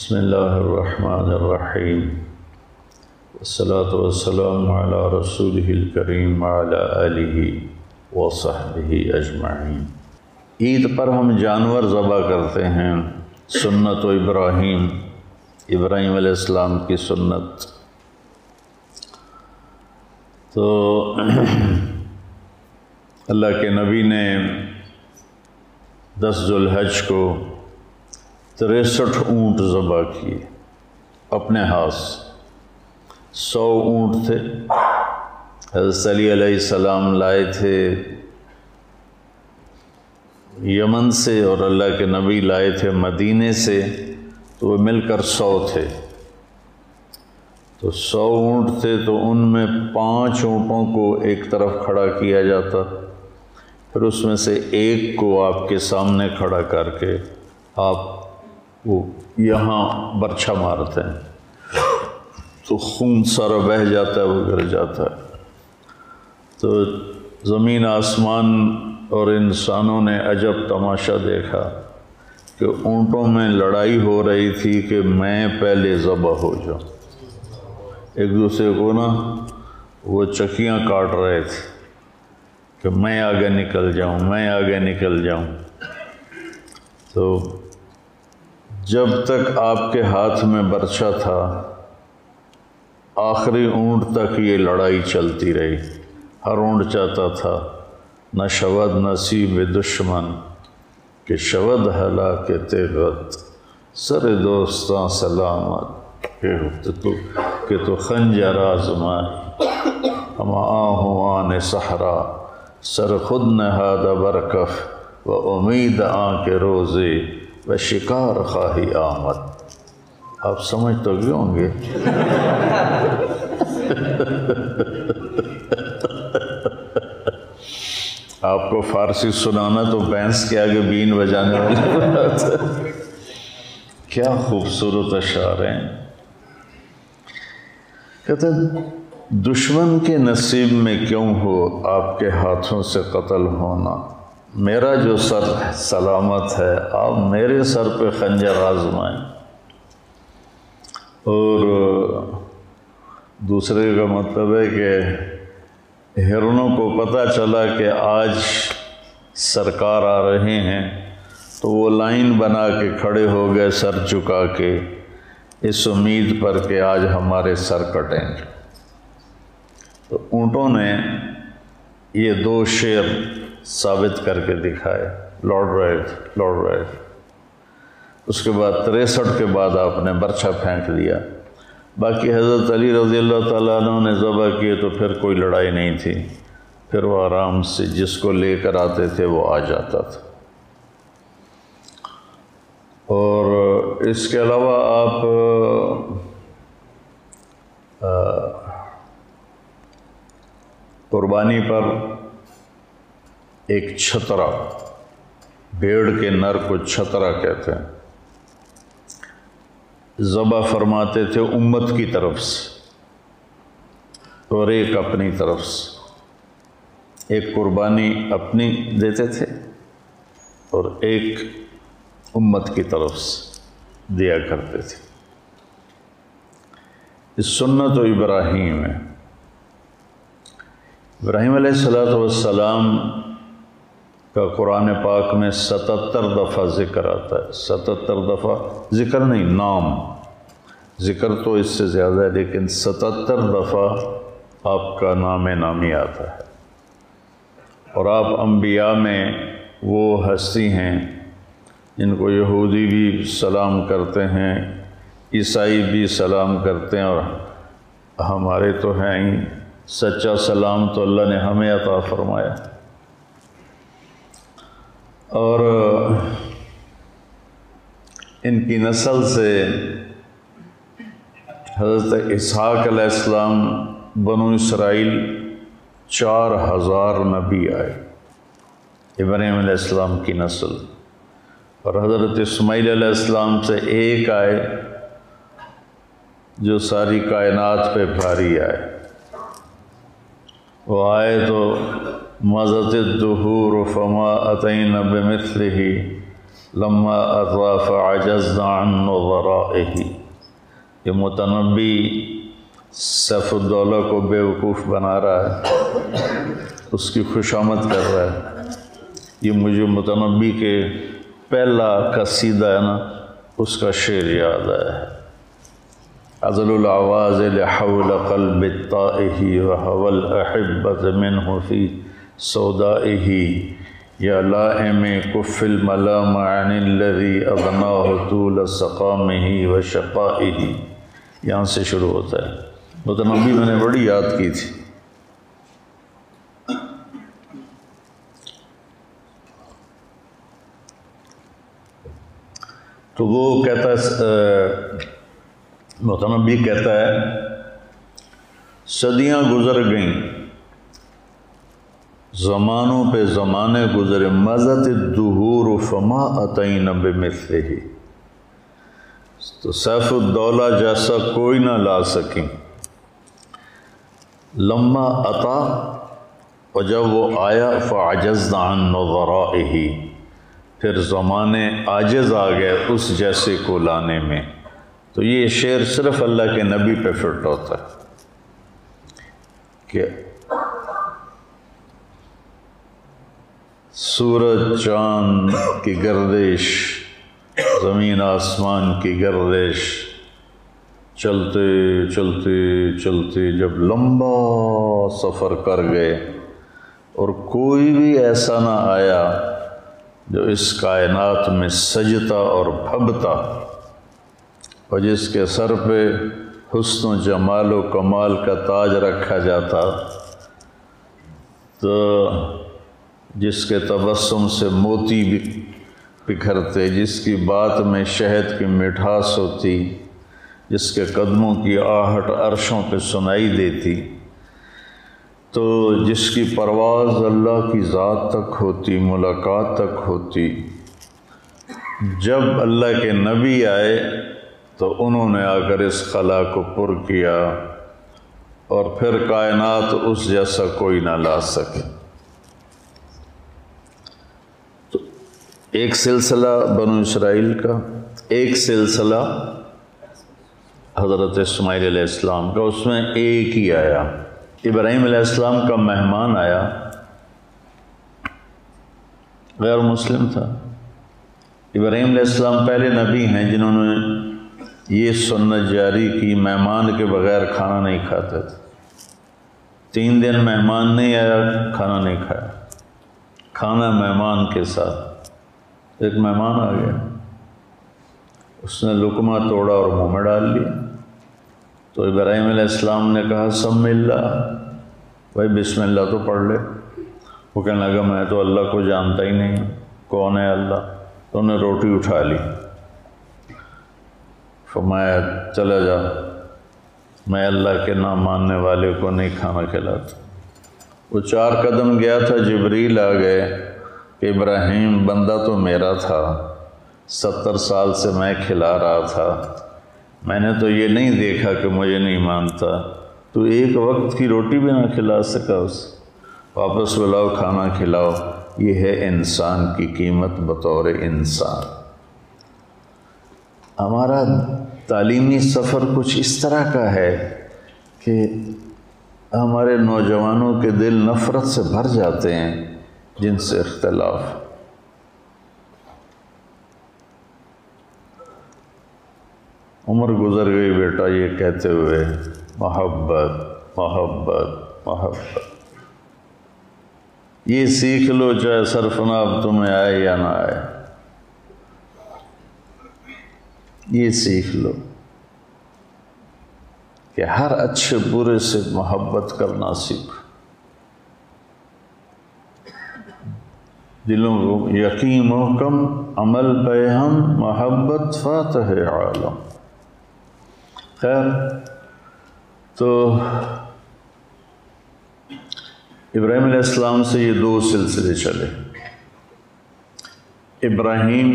بسم الله الرحمن الرحيم والصلاة والسلام على رسوله الكريم وعلى آله وصحبه أجمعين عید پر ہم جانور ذبح کرتے ہیں، سنت و ابراہیم ابراہیم علیہ السلام کی سنت۔ تو اللہ کے نبی نے دس ذوالحج کو تریسٹھ اونٹ ذبح کیے۔ اپنے ہاتھ سو اونٹ تھے۔ حضرت علی علیہ السلام لائے تھے۔ یمن سے اور اللہ کے نبی لائے تھے مدینے سے۔ تو وہ مل کر سو تھے۔ تو سو اونٹ تھے تو ان میں پانچ اونٹوں کو ایک طرف کھڑا کیا جاتا۔ پھر اس میں سے ایک کو آپ کے سامنے کھڑا کر کے آپ وہ یہاں برچھا مارتے ہیں تو خون سارا بہہ جاتا ہے، وہ گر جاتا ہے۔ تو زمین، آسمان اور انسانوں نے عجب تماشا دیکھا کہ اونٹوں میں لڑائی ہو رہی تھی کہ میں پہلے ذبح ہو جاؤں۔ ایک دوسرے کو نا وہ چکیاں کاٹ رہے تھے کہ میں آگے نکل جاؤں، میں آگے نکل جاؤں۔ تو جب تک آپ کے ہاتھ میں برچہ تھا، آخری اونٹ تک یہ لڑائی چلتی رہی۔ ہر اونٹ چاہتا تھا، نہ شود نصیب دشمن، کہ شود ہلا کے تیغت سر دوستاں، سلامت۔ کہ تو کہ تو خنجر آزمائی ہم آہوان صحرا، سر خود نہاد برکف، و امید آن کے روزے و شکار خواہی آمد۔ آپ سمجھ تو گئے ہوں گے۔ آپ کو فارسی سنانا تو بینس کے آگے بین بجانے والی بات۔ کیا خوبصورت اشعار ہیں۔ کہتے ہیں، دشمن کے نصیب میں کیوں ہو آپ کے ہاتھوں سے قتل ہونا؟ میرا جو سر سلامت ہے، آپ میرے سر پہ خنجر آزمائیں۔ اور دوسرے کا مطلب ہے کہ ہرنوں کو پتہ چلا کہ آج سرکار آ رہے ہیں، تو وہ لائن بنا کے کھڑے ہو گئے، سر چکا کے۔ اس امید پر کہ آج ہمارے سر کٹیں گے۔ تو اونٹوں نے یہ دو شعر ثابت کر کے دکھائے۔ لوڑ رہے تھے لوڑ رہے تھے اس کے بعد تریسٹھ کے بعد آپ نے برچھا پھینک دیا۔ باقی حضرت علی رضی اللہ تعالیٰ عنہ نے ذبح کیے تو پھر کوئی لڑائی نہیں تھی۔ پھر وہ آرام سے جس کو لے کر آتے تھے وہ آ جاتا تھا۔ اور اس کے علاوہ آپ قربانی پر ایک چھترا بھیڑ کے نر کو چھترا کہتے ہیں۔ ذبح فرماتے تھے امت کی طرف سے اور ایک اپنی طرف سے۔ ایک قربانی اپنی دیتے تھے اور ایک امت کی طرف سے دیا کرتے تھے۔ اس سنت و ابراہیم ہے ابراہیم علیہ السلاۃ والسلام کا قرآن پاک میں ستتر دفعہ ذکر آتا ہے۔ ستتر دفعہ؟ ذکر نہیں، نام۔ ذکر تو اس سے زیادہ ہے، لیکن ستتر دفعہ آپ کا نام نامی آتا ہے۔ اور آپ انبیاء میں وہ ہستی ہیں، جن کو یہودی بھی سلام کرتے ہیں، عیسائی بھی سلام کرتے ہیں، اور ہمارے تو ہیں ہی۔ سچا سلام تو اللہ نے ہمیں عطا فرمایا۔ اور ان کی نسل سے حضرت اسحاق علیہ السلام بنو اسرائیل چار ہزار نبی آئے۔ ابراہیم علیہ السلام کی نسل۔ اور حضرت اسماعیل علیہ السلام سے ایک آئے جو ساری کائنات پہ بھاری آئے۔ وہ آئے تو مزت الدہور فما عطین بمثل ہی لما اطراف عجز عن نظرائه یہ متنبی سیف الدولہ کو بیوقوف بنا رہا ہے، اس کی خوش آمد کر رہا ہے۔ یہ مجھے متنبی کے پہلا قصیدہ ہے نا، اس کا شعر یاد آیا ہے۔ ازل العواز لحول قلب الطائه وهو الأحبة منه في سودائه. یا لائم کف الملام عن الذي اغناه طول سقامه و یہاں سے شروع ہوتا ہے۔ متنبی میں نے بڑی یاد کی تھی۔ تو وہ کہتا ہے متنبی کہتا ہے، صدیاں گزر گئیں۔ زمانوں پہ زمانے گزرے۔ مزت دہور و فما عطین بمثلہ۔ ہی تو سیف الدولہ جیسا کوئی نہ لا سکیں۔ لما عطا اور جب وہ آیا، فعجزنا عن نظرائہی۔ پھر زمانے عاجز آ گئے اس جیسے کو لانے میں۔ تو یہ شعر صرف اللہ کے نبی پہ فٹ ہوتا ہے کہ سورج چاند کی گردش، زمین آسمان کی گردش چلتے چلتے چلتے جب لمبا سفر کر گئے اور کوئی بھی ایسا نہ آیا جو اس کائنات میں سجتا اور بھبتا اور جس کے سر پہ حسن و جمال و کمال کا تاج رکھا جاتا، تو جس کے تبسم سے موتی بھی بکھرتے، جس کی بات میں شہد کی مٹھاس ہوتی، جس کے قدموں کی آہٹ عرشوں پہ سنائی دیتی، تو جس کی پرواز اللہ کی ذات تک ہوتی، ملاقات تک ہوتی، جب اللہ کے نبی آئے تو انہوں نے آ کر اس خلا کو پر کیا اور پھر کائنات اس جیسا کوئی نہ لا سکے۔ تو ایک سلسلہ بنو اسرائیل کا، ایک سلسلہ حضرت اسماعیل علیہ السلام کا، اس میں ایک ہی آیا۔ ابراہیم علیہ السلام کا مہمان آیا۔ غیر مسلم تھا۔ ابراہیم علیہ السلام پہلے نبی ہیں جنہوں نے یہ سنت جاری کی مہمان کے بغیر کھانا نہیں کھاتے تھے۔ تین دن مہمان نہیں آیا، کھانا نہیں کھایا۔ کھانا مہمان کے ساتھ۔ ایک مہمان آ گیا۔ اس نے لکمہ توڑا اور منہ میں ڈال لیا۔ تو ابراہیم علیہ السلام نے کہا سب اللہ۔ بھائی، بسم اللہ تو پڑھ لے۔ وہ کہنے لگا، میں تو اللہ کو جانتا ہی نہیں کون ہے اللہ؟ تو انہیں روٹی اٹھا لی۔ فرمایا، چلا جا، میں اللہ کے نام ماننے والے کو نہیں کھانا کھلاتا. وہ چار قدم گیا تھا، جبریل آ گئے، کہ ابراہیم، بندہ تو میرا تھا، ستر سال سے میں کھلا رہا تھا، میں نے تو یہ نہیں دیکھا کہ مجھے نہیں مانتا، تو ایک وقت کی روٹی بھی نہ کھلا سکا اس. واپس بلاؤ، کھانا کھلاؤ، یہ ہے انسان کی قیمت بطور انسان. ہمارا تعلیمی سفر کچھ اس طرح کا ہے کہ ہمارے نوجوانوں کے دل نفرت سے بھر جاتے ہیں جن سے اختلاف۔ عمر گزر گئی بیٹا، یہ کہتے ہوئے، محبت محبت محبت۔ یہ سیکھ لو چاہے سرفناب تمہیں آئے یا نہ آئے۔ یہ سیکھ لو کہ ہر اچھے برے سے محبت کرنا سیکھو دلوں کو یقین محکم عمل پہ ہم، محبت فاتح عالم۔ خیر، تو ابراہیم علیہ السلام سے یہ دو سلسلے چلے۔ ابراہیم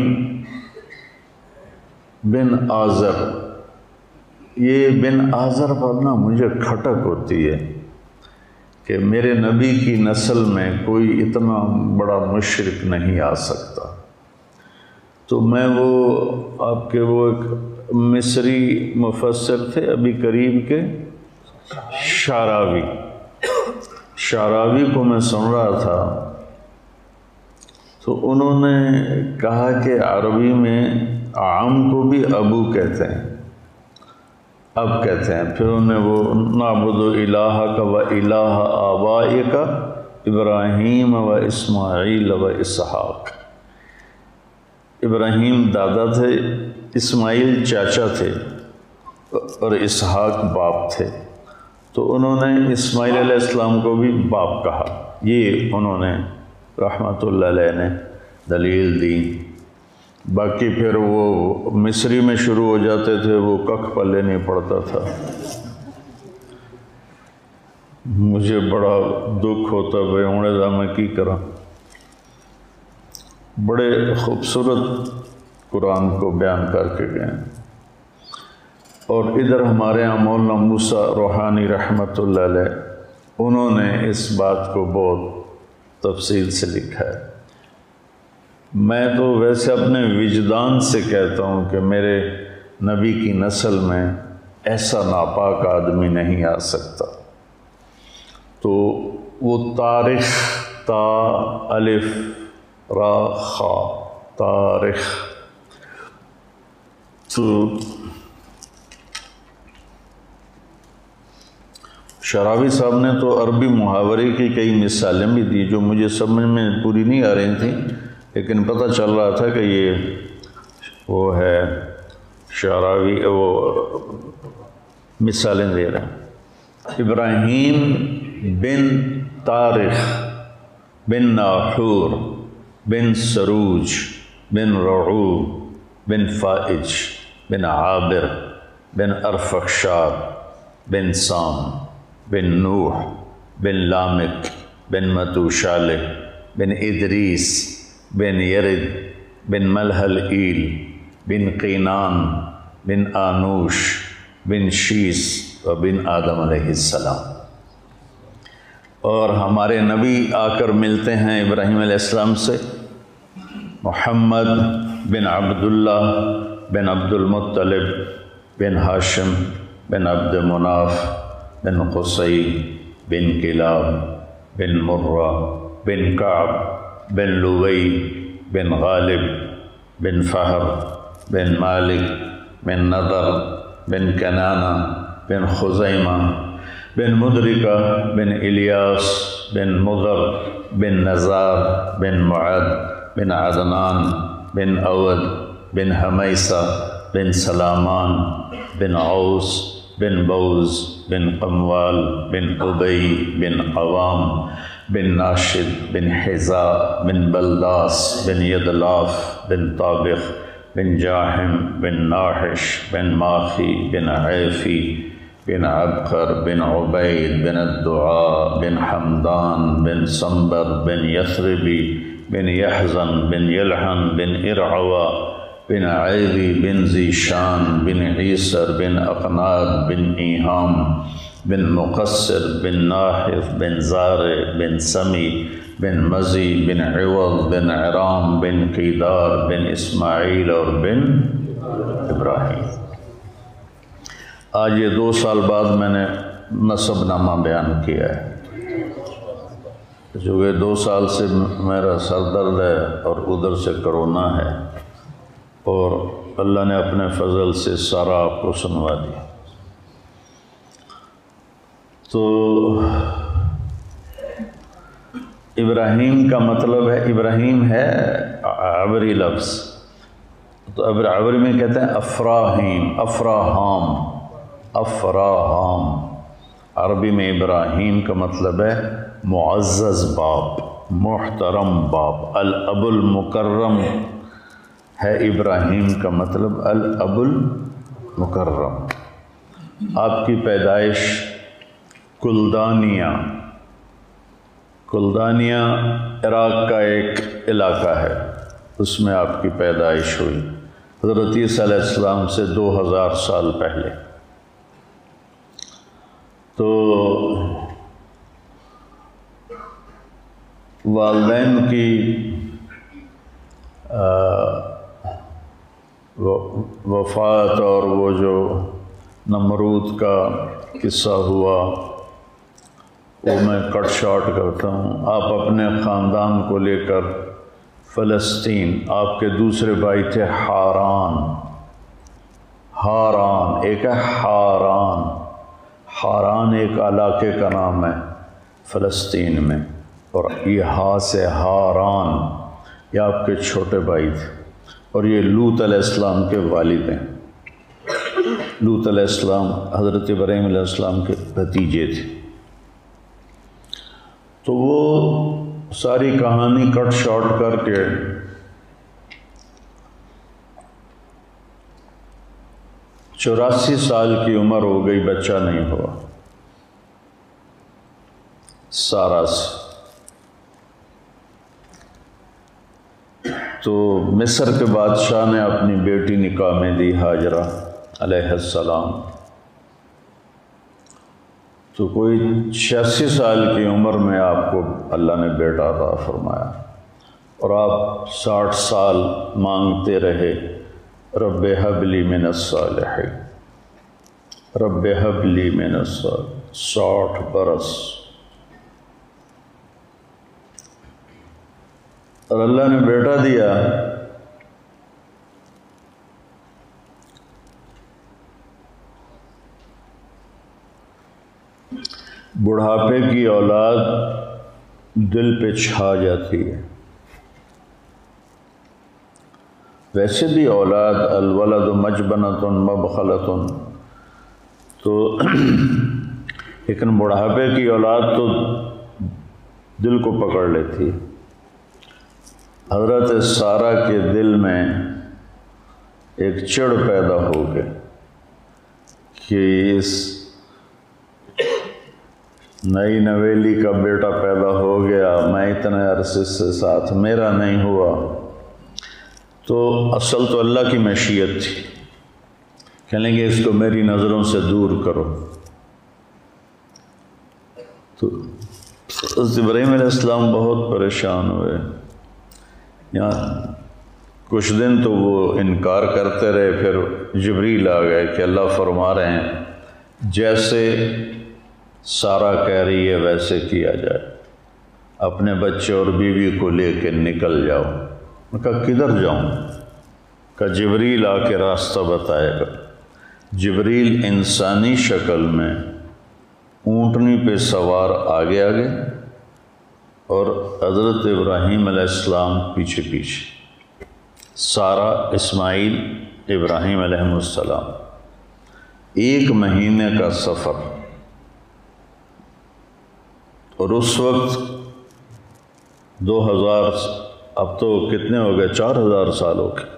بن آذر۔ یہ بن آذر پر نا مجھے کھٹک ہوتی ہے کہ میرے نبی کی نسل میں کوئی اتنا بڑا مشرق نہیں آ سکتا۔ تو میں وہ آپ کے وہ ایک مصری مفسر تھے، ابھی قریب کے شاراوی۔ شاراوی کو میں سن رہا تھا۔ تو انہوں نے کہا کہ عربی میں عام کو بھی ابو کہتے ہیں، اب کہتے ہیں۔ پھر انہیں وہ نابد و الہ کا و الہ آبائی کا ابراہیم و اسماعیل و اسحاق۔ ابراہیم دادا تھے، اسماعیل چاچا تھے اور اسحاق باپ تھے۔ تو انہوں نے اسماعیل علیہ السلام کو بھی باپ کہا۔ یہ انہوں نے رحمۃ اللہ علیہ نے دلیل دی۔ باقی پھر وہ مصری میں شروع ہو جاتے تھے، وہ ککھ پلے نہیں پڑتا تھا۔ مجھے بڑا دکھ ہوتا، بھائی ہوں میں کی کرا بڑے خوبصورت قرآن کو بیان کر کے گئے۔ اور ادھر ہمارے یہاں مولانا موسیٰ روحانی رحمۃ اللہ علیہ، انہوں نے اس بات کو بہت تفصیل سے لکھا ہے۔ میں تو ویسے اپنے وجدان سے کہتا ہوں کہ میرے نبی کی نسل میں ایسا ناپاک آدمی نہیں آ سکتا۔ تو وہ تاریخ تا الف را خا تاریخ۔ تو شرابی صاحب نے تو عربی محاورے کی کئی مثالیں بھی دی جو مجھے سمجھ میں پوری نہیں آ رہی تھیں۔ لیکن پتہ چل رہا تھا کہ یہ وہ ہے شعراوی، وہ مثالیں دے رہے ہیں ابراہیم بن تارخ بن ناحور، بن سروج، بن رعو، بن فائج، بن عابر، بن ارفخشار بن سام، بن نوح، بن لامک، بن متو شالح بن ادریس۔ بن یرد، بن ملحل ایل، بن قینان، بن آنوش، بن شیس و بن آدم علیہ السلام۔ اور ہمارے نبی آ کر ملتے ہیں ابراہیم علیہ السلام سے۔ محمد بن عبداللہ بن عبد المطلب بن ہاشم بن عبد مناف بن قصی بن کلاب بن مرہ بن کعب۔ بن لوئی بن غالب، بن فہر، بن مالک، بن نظر بن کنانہ، بن خزیمہ، بن مدرکہ، بن الیاس، بن مضر، بن نزار، بن معد، بن عدنان، بن اود، بن حمیسہ، بن سلامان، بن عوس، بن بوز، بن قموال، بن قبی، بن عوام بن ناشد، بن حضا بن بلداس، بن یدلاف، بن طابخ بن جاحم بن ناحش، بن ماخی، بن عیفی، بن عبقر، بن عبید، بن الدعاء، بن حمدان، بن صنبر بن يثربي بن يحزن بن يلحن بن إرعوى بن عیدی، بن ذیشان بن عیسر، بن اقناد، بن ایہام بن مقصر، بن ناحف، بن زار، بن سمی، بن مزی، بن عوض، بن عرام، بن قیدار، بن اسماعیل اور بن ابراہیم۔ آج یہ دو سال بعد میں نے نصب نامہ بیان کیا ہے۔ چونکہ دو سال سے میرا سر درد ہے اور ادھر سے کرونا ہے اور اللہ نے اپنے فضل سے سارا آپ کو سنوا دیا۔ تو ابراہیم کا مطلب ہے، ابراہیم ہے عبری لفظ۔ تو عبری میں کہتے ہیں افراہیم، افراہام افراہام۔ عربی میں ابراہیم کا مطلب ہے معزز باپ، محترم باپ۔ الاب المکرم ہے ابراہیم کا مطلب الاب المکرم آپ کی پیدائش کلدانیہ۔ کلدانیہ عراق کا ایک علاقہ ہے، اس میں آپ کی پیدائش ہوئی۔ حضرت عیسیٰ علیہ السلام سے دو ہزار سال پہلے۔ تو والدین کی وفات اور وہ جو نمرود کا قصہ ہوا وہ میں کٹ شارٹ کرتا ہوں، آپ اپنے خاندان کو لے کر فلسطین، آپ کے دوسرے بھائی تھے ہاران ہاران ایک ہے ہاران ہاران ایک علاقے کا نام ہے فلسطین میں، اور یہ ہا سے ہاران یہ آپ کے چھوٹے بھائی تھے، اور یہ لوت علیہ السلام کے والد ہیں۔ لوت علیہ السلام حضرت ابراہیم علیہ السلام کے بھتیجے تھے۔ تو وہ ساری کہانی کٹ شارٹ کر کے چوراسی سال کی عمر ہو گئی، بچہ نہیں ہوا۔ سارا سے تو مصر کے بادشاہ نے اپنی بیٹی نکاح میں دی، حاجرہ علیہ السلام۔ تو کوئی چھیاسی سال کی عمر میں آپ کو اللہ نے بیٹا عطا فرمایا اور آپ ساٹھ سال مانگتے رہے، رب حبلی من الصالح رب حبلی من الصالح ساٹھ برس۔ اور اللہ نے بیٹا دیا بڑھاپے کی اولاد دل پہ چھا جاتی ہے۔ ویسے بھی اولاد الولد مجبنتن مبخلتن۔ تو لیکن بڑھاپے کی اولاد تو دل کو پکڑ لیتی ہے۔ حضرت سارا کے دل میں ایک چڑ پیدا ہو گئے کہ اس نئی نویلی کا بیٹا پیدا ہو گیا، میں اتنے عرصے سے ساتھ، میرا نہیں ہوا۔ تو اصل تو اللہ کی مشیت تھی۔ کہنے گے اس کو میری نظروں سے دور کرو۔ تو ابراہیم علیہ السلام بہت پریشان ہوئے۔ یہاں کچھ دن تو وہ انکار کرتے رہے، پھر جبریل آ گئے کہ اللہ فرما رہے ہیں، جیسے سارا کہہ رہی ہے ویسے کیا جائے۔ اپنے بچے اور بیوی کو لے کے نکل جاؤ۔ میں کہا، کدھر جاؤں؟ کہ جبریل آ کے راستہ بتائے گا۔ جبریل انسانی شکل میں اونٹنی پہ سوار آگے آگے اور حضرت ابراہیم علیہ السلام پیچھے پیچھے۔ سارا اسماعیل ابراہیم علیہ السلام۔ ایک مہینے کا سفر۔ اور اس وقت دو ہزار، اب تو کتنے ہو گئے؟ چار ہزار سال ہو گئے۔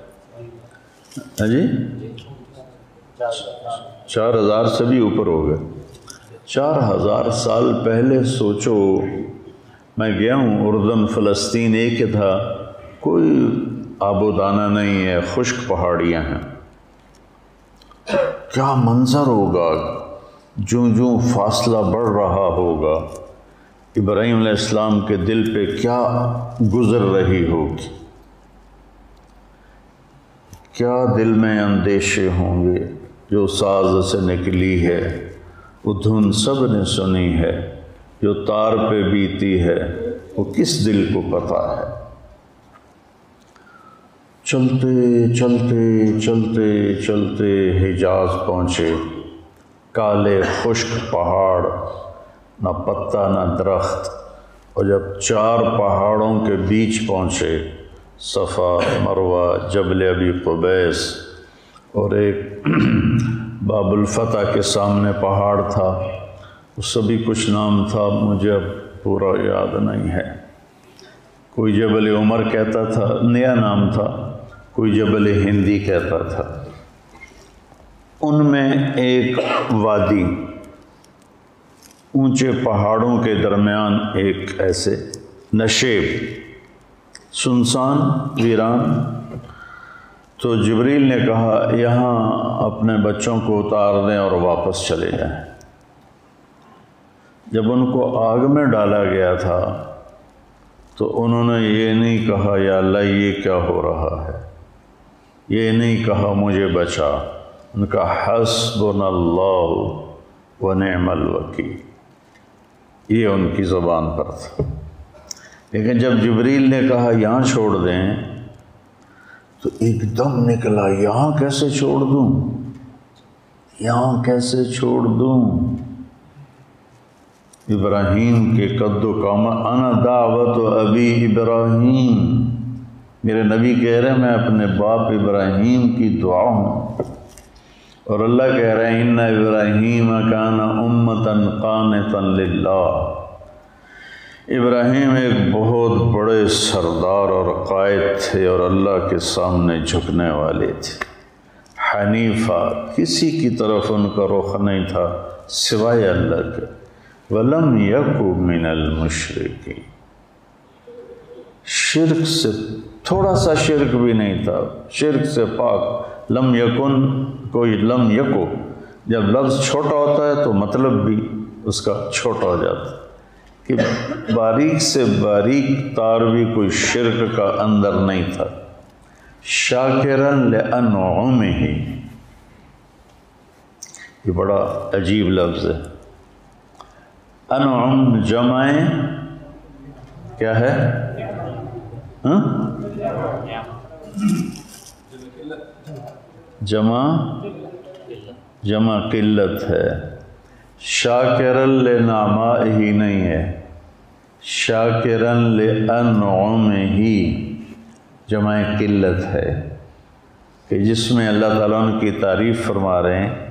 ہاں جی؟ چار ہزار سے بھی اوپر ہو گئے۔ چار ہزار سال پہلے سوچو، میں گیا ہوں، اردن، فلسطین، ایک تھا۔ کوئی آب و دانہ نہیں ہے، خشک پہاڑیاں ہیں۔ کیا منظر ہوگا؟ جو جو فاصلہ بڑھ رہا ہوگا۔ ابراہیم علیہ السلام کے دل پہ کیا گزر رہی ہوگی؟ کیا دل میں اندیشے ہوں گے جو ساز سے نکلی ہے، وہ دھن سب نے سنی ہے، جو تار پہ بیتی ہے، وہ کس دل کو پتا ہے؟ چلتے چلتے چلتے چلتے حجاز پہنچے، کالے خشک پہاڑ نہ پتا نہ درخت۔ اور جب چار پہاڑوں کے بیچ پہنچے، صفا، مروہ، جبل ابی قبیس، اور ایک باب الفتح کے سامنے پہاڑ تھا، اس سے بھی کچھ نام تھا، مجھے اب پورا یاد نہیں ہے۔ کوئی جبل عمر کہتا تھا، نیا نام تھا، کوئی جبل ہندی کہتا تھا۔ ان میں ایک وادی اونچے پہاڑوں کے درمیان ایک ایسے نشیب۔ سنسان، ویران۔ تو جبریل نے کہا، یہاں اپنے بچوں کو اتار دیں اور واپس چلے جائیں۔ جب ان کو آگ میں ڈالا گیا تھا، تو انہوں نے یہ نہیں کہا، یا اللہ، یہ کیا ہو رہا ہے؟ یہ نہیں کہا، مجھے بچا۔ ان کا حسب اللہ و نعم الوکیل۔ یہ ان کی زبان پر تھا۔ لیکن جب جبریل نے کہا، یہاں چھوڑ دیں، تو ایک دم نکلا، یہاں کیسے چھوڑ دوں؟ یہاں کیسے چھوڑ دوں؟ ابراہیم کے قد و کام انا دعوت و ابی ابراہیم۔ میرے نبی کہہ رہے ہیں، میں اپنے باپ ابراہیم کی دعا ہوں۔ اور اللہ کہہ رہے ہیں ان ابراہیم کان امتن قانتا للہ ابراہیم ایک بہت بڑے سردار اور قائد تھے اور اللہ کے سامنے جھکنے والے تھے۔ حنیفہ کسی کی طرف ان کا رخ نہیں تھا، سوائے اللہ کے۔ ولم یکو من المشرقی شرک سے تھوڑا سا شرک بھی نہیں تھا، شرک سے پاک۔ لم یکن کوئی لم یکو، جب لفظ چھوٹا ہوتا ہے تو مطلب بھی اس کا چھوٹا ہو جاتا ہے۔ کہ باریک سے باریک تار بھی کوئی شرک کا اندر نہیں تھا۔ شاکرن لانعم ہی یہ بڑا عجیب لفظ ہے۔ انعم جمائیں کیا ہے؟ ہاں؟ جمع جمع قلت ہے۔ شاکرن لنعما ہی نہیں ہے۔ شاکرن لانعم ہی جمع قلت ہے۔ کہ جس میں اللہ تعالیٰ ان کی تعریف فرما رہے ہیں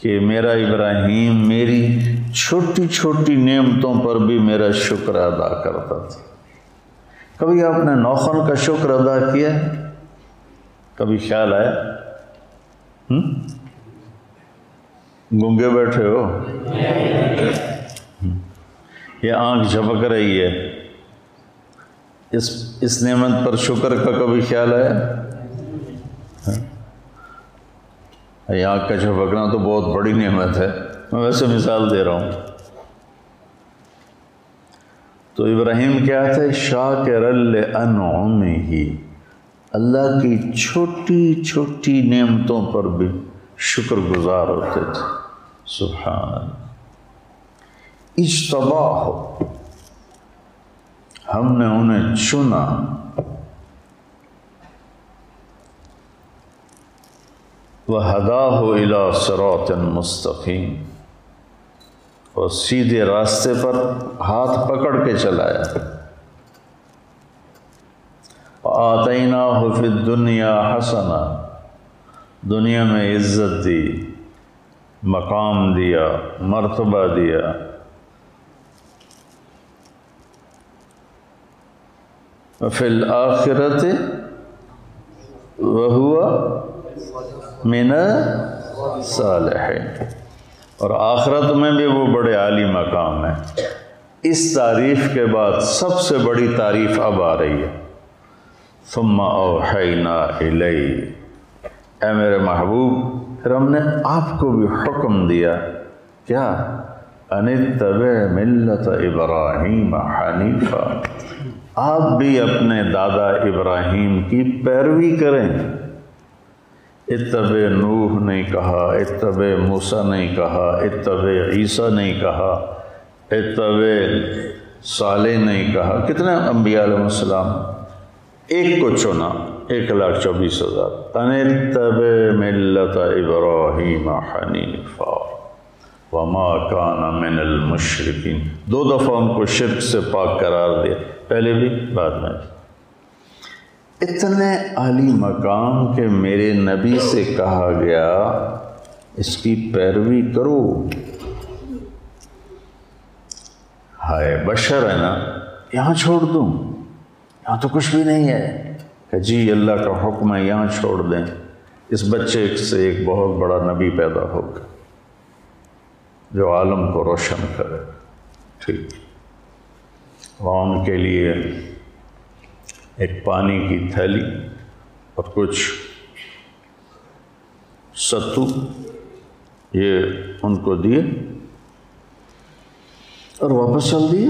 کہ میرا ابراہیم میری چھوٹی چھوٹی نعمتوں پر بھی میرا شکر ادا کرتا تھا۔ کبھی آپ نے نوخن کا شکر ادا کیا؟ کبھی خیال آیا؟ گنگے بیٹھے ہو؟ یہ آنکھ جھپک رہی ہے۔ اس اس نعمت پر شکر کا کبھی خیال آیا ہاں۔ یہ آنکھ کا جھپکنا تو بہت بڑی نعمت ہے۔ میں ویسے مثال دے رہا ہوں۔ تو ابراہیم کیا تھے؟ شاہ کے رل ہی اللہ کی چھوٹی چھوٹی نعمتوں پر بھی شکر گزار ہوتے تھے۔ سبحان اجتبا ہو۔ ہم نے انہیں چنا۔ وہ ہدا ہو الا سروت مستقیم اور سیدھے راستے پر ہاتھ پکڑ کے چلایا۔ آتئینہ حفظ دنیا حسنا دنیا میں عزت دی، مقام دیا، مرتبہ دیا۔ فی الآخرت وہ من صالحین اور آخرت میں بھی وہ بڑے عالی مقام ہے اس تعریف کے بعد سب سے بڑی تعریف اب آ رہی ہے۔ ثم اوحینا الی اے میرے محبوب، پھر ہم نے آپ کو بھی حکم دیا، کیا؟ انتبع ملت ابراہیم حنیفہ آپ بھی اپنے دادا ابراہیم کی پیروی کریں۔ اتبع نوح نہیں کہا، اتبع موسیٰ نہیں کہا، اتبع عیسیٰ نہیں کہا، اتبع صالح نہیں کہا۔ کتنے انبیاء علیہ السلام؟ ایک کو چنا، ایک لاکھ چوبیس ہزار۔ انتبع ملت ابراہیم حنیفہ وما کان من المشرقین دو دفعہ ان کو شرک سے پاک قرار دیا۔ پہلے بھی، بعد میں اتنے عالی مقام کے میرے نبی سے کہا گیا، اس کی پیروی کرو۔ ہائے بشر ہے نا، یہاں چھوڑ دوں۔ یہاں تو کچھ بھی نہیں ہے۔ کہ جی اللہ کا حکم ہے، یہاں چھوڑ دیں۔ اس بچے سے ایک بہت بڑا نبی پیدا ہوگا، جو عالم کو روشن کرے۔ ٹھیک۔ وہاں ان کے لیے ایک پانی کی تھیلی اور کچھ ستو، یہ ان کو دیے اور واپس چل دیے۔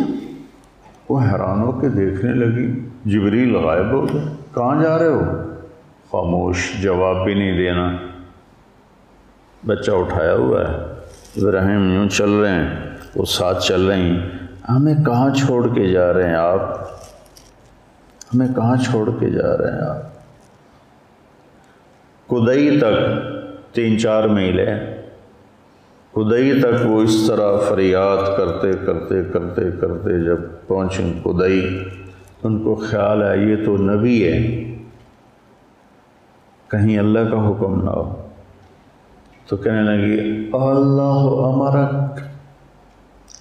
وہ حیران ہو کے دیکھنے لگی۔ جبریل غائب ہو گئے۔ کہاں جا رہے ہو؟ خاموش جواب بھی نہیں دینا۔ بچہ اٹھایا ہوا ہے۔ ابراہیم یوں چل رہے ہیں، وہ ساتھ چل رہے ہیں۔ ہمیں کہاں چھوڑ کے جا رہے ہیں آپ؟ ہمیں کہاں چھوڑ کے جا رہے ہیں آپ؟ کدئی تک تین چار میل ہے۔ کدئی تک وہ اس طرح فریاد کرتے کرتے کرتے کرتے جب پہنچیں کدئی ان کو خیال ہے، یہ تو نبی ہے۔ کہیں اللہ کا حکم نہ ہو۔ تو کہنے لگی اللہ امرک۔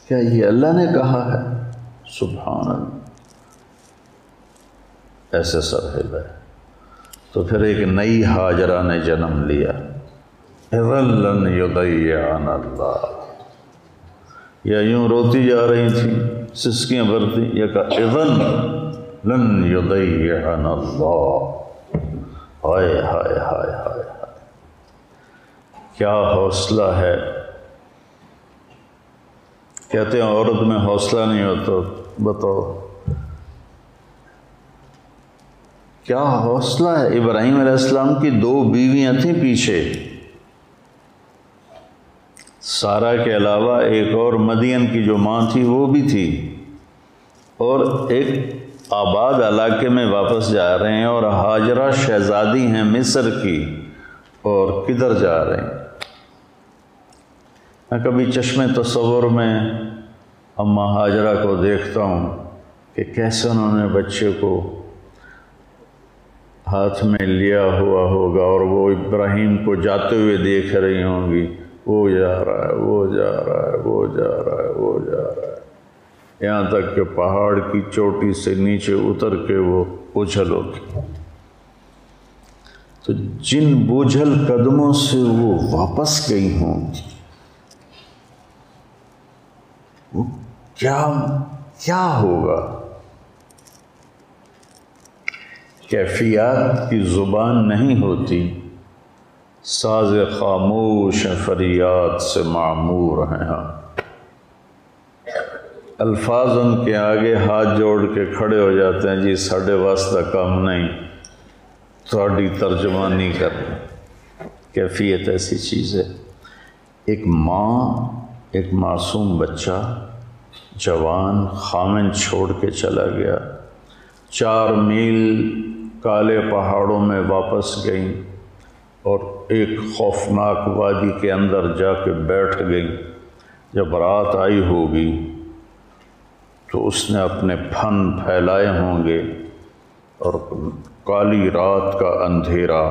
کیا یہ اللہ نے کہا ہے؟ سبحان اللہ۔ ایسے سر ہے تو پھر ایک نئی حاجرہ نے جنم لیا۔ اذن یدیعن اللہ۔ یا یوں روتی جا رہی تھیں، سسکیاں بھرتی یا کہا، اذن۔ لن یدیعن اللہ ہائے ہائے ہائے ہائے کیا حوصلہ ہے؟ کہتے ہیں عورت میں حوصلہ نہیں ہوتا بتاؤ۔ کیا حوصلہ ہے؟ ابراہیم علیہ السلام کی دو بیویاں تھیں پیچھے۔ سارا کے علاوہ ایک اور مدین کی جو ماں تھی وہ بھی تھی۔ اور ایک آباد علاقے میں واپس جا رہے ہیں اور حاجرہ شہزادی ہیں مصر کی اور کدھر جا رہے ہیں؟ میں کبھی چشم تصور میں اماں حاجرہ کو دیکھتا ہوں کہ کیسے انہوں نے بچے کو ہاتھ میں لیا ہوا ہوگا اور وہ ابراہیم کو جاتے ہوئے دیکھ رہی ہوں گی۔ وہ جا رہا ہے، وہ جا رہا ہے، وہ جا رہا ہے، وہ جا رہا ہے۔ یہاں تک کہ پہاڑ کی چوٹی سے نیچے اتر کے وہ اچھل اٹھے تو جن بوجھل قدموں سے وہ واپس گئی ہوں، وہ کیا کیا ہوگا؟ کیفیات کی زبان نہیں ہوتی۔ ساز خاموش فریاد سے معمور ہیں ہاں الفاظ ان کے آگے ہاتھ جوڑ کے کھڑے ہو جاتے ہیں جی ساڑھے واسطہ کام نہیں۔ تھوڑی ترجمانی کر۔ کیفیت ایسی چیز ہے۔ ایک ماں، ایک معصوم بچہ، جوان، خامن چھوڑ کے چلا گیا۔ چار میل کالے پہاڑوں میں واپس گئیں اور ایک خوفناک وادی کے اندر جا کے بیٹھ گئی جب رات آئی ہوگی تو اس نے اپنے پھن پھیلائے ہوں گے اور کالی رات کا اندھیرا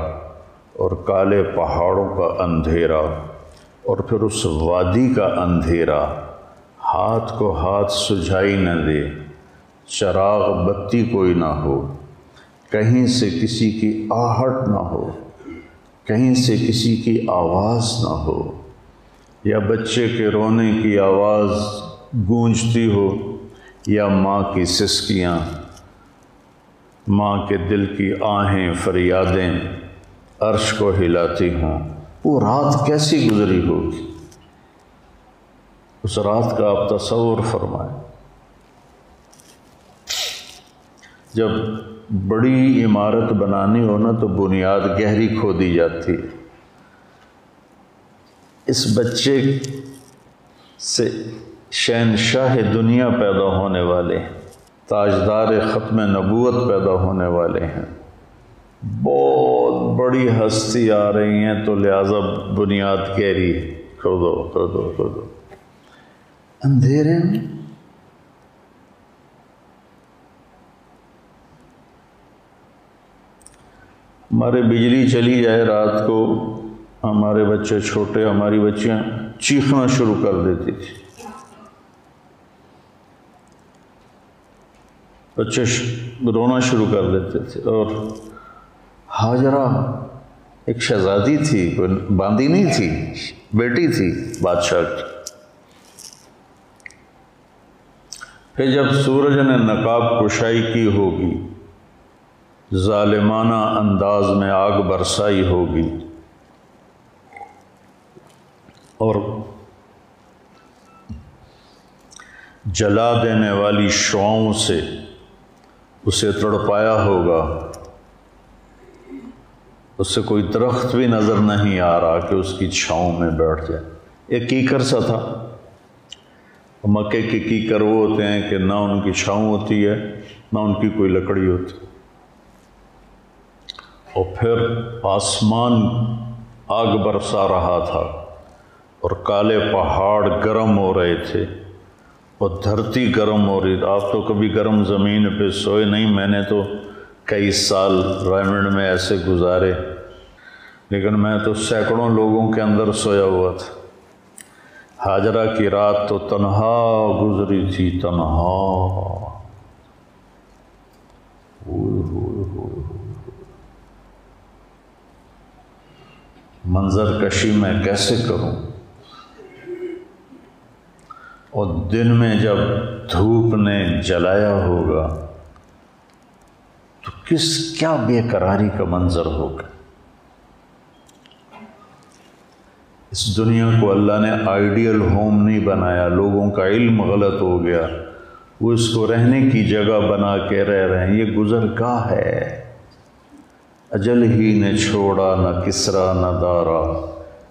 اور کالے پہاڑوں کا اندھیرا اور پھر اس وادی کا اندھیرا ہاتھ کو ہاتھ سجھائی نہ دے، چراغ بتی کوئی نہ ہو، کہیں سے کسی کی آہٹ نہ ہو، کہیں سے کسی کی آواز نہ ہو، یا بچے کے رونے کی آواز گونجتی ہو۔ یا ماں کی سسکیاں، ماں کے دل کی آہیں فریادیں عرش کو ہلاتی ہوں۔ وہ رات کیسی گزری ہوگی؟ اس رات کا آپ تصور فرمائیں۔ جب بڑی عمارت بنانی ہو نا تو بنیاد گہری کھو دی جاتی۔ اس بچے سے شہنشاہ دنیا پیدا ہونے والے ہیں، تاجدار ختم نبوت پیدا ہونے والے ہیں۔ بہت بڑی ہستی آ رہی ہیں تو لہٰذا بنیاد گہری کھودو کھودو کھودو۔ اندھیرے میں۔ ہمارے بجلی چلی جائے رات کو، ہمارے بچے چھوٹے، ہماری بچیاں چیخنا شروع کر دیتی تھی بچے رونا شروع کر دیتے تھے اور حاجرہ ایک شہزادی تھی، کوئی باندھی نہیں تھی، بیٹی تھی بادشاہ کی۔ پھر جب سورج نے نقاب کشائی کی ہوگی، ظالمانہ انداز میں آگ برسائی ہوگی اور جلا دینے والی شعاؤں سے اسے تڑپایا ہوگا۔ اس سے کوئی درخت بھی نظر نہیں آ رہا کہ اس کی چھاؤں میں بیٹھ جائے۔ ایک کیکر سا تھا۔ مکے کے کیکر وہ ہوتے ہیں کہ نہ ان کی چھاؤں ہوتی ہے، نہ ان کی کوئی لکڑی ہوتی۔ اور پھر آسمان آگ برسا رہا تھا اور کالے پہاڑ گرم ہو رہے تھے۔ اور دھرتی گرم ہو رہی، آپ تو کبھی گرم زمین پہ سوئے نہیں، میں نے تو کئی سال رائمنڈ میں ایسے گزارے۔ لیکن میں تو سینکڑوں لوگوں کے اندر سویا ہوا تھا۔ حاجرہ کی رات تو تنہا گزری تھی، تنہا۔ منظر کشی میں کیسے کروں؟ اور دن میں جب دھوپ نے جلایا ہوگا، تو کس کیا بے قراری کا منظر ہوگا؟ اس دنیا کو اللہ نے آئیڈیل ہوم نہیں بنایا، لوگوں کا علم غلط ہو گیا۔ وہ اس کو رہنے کی جگہ بنا کے رہ رہے ہیں، یہ گزر گاہ ہے۔ اجل ہی نے چھوڑا، نہ کسرا، نہ دارا۔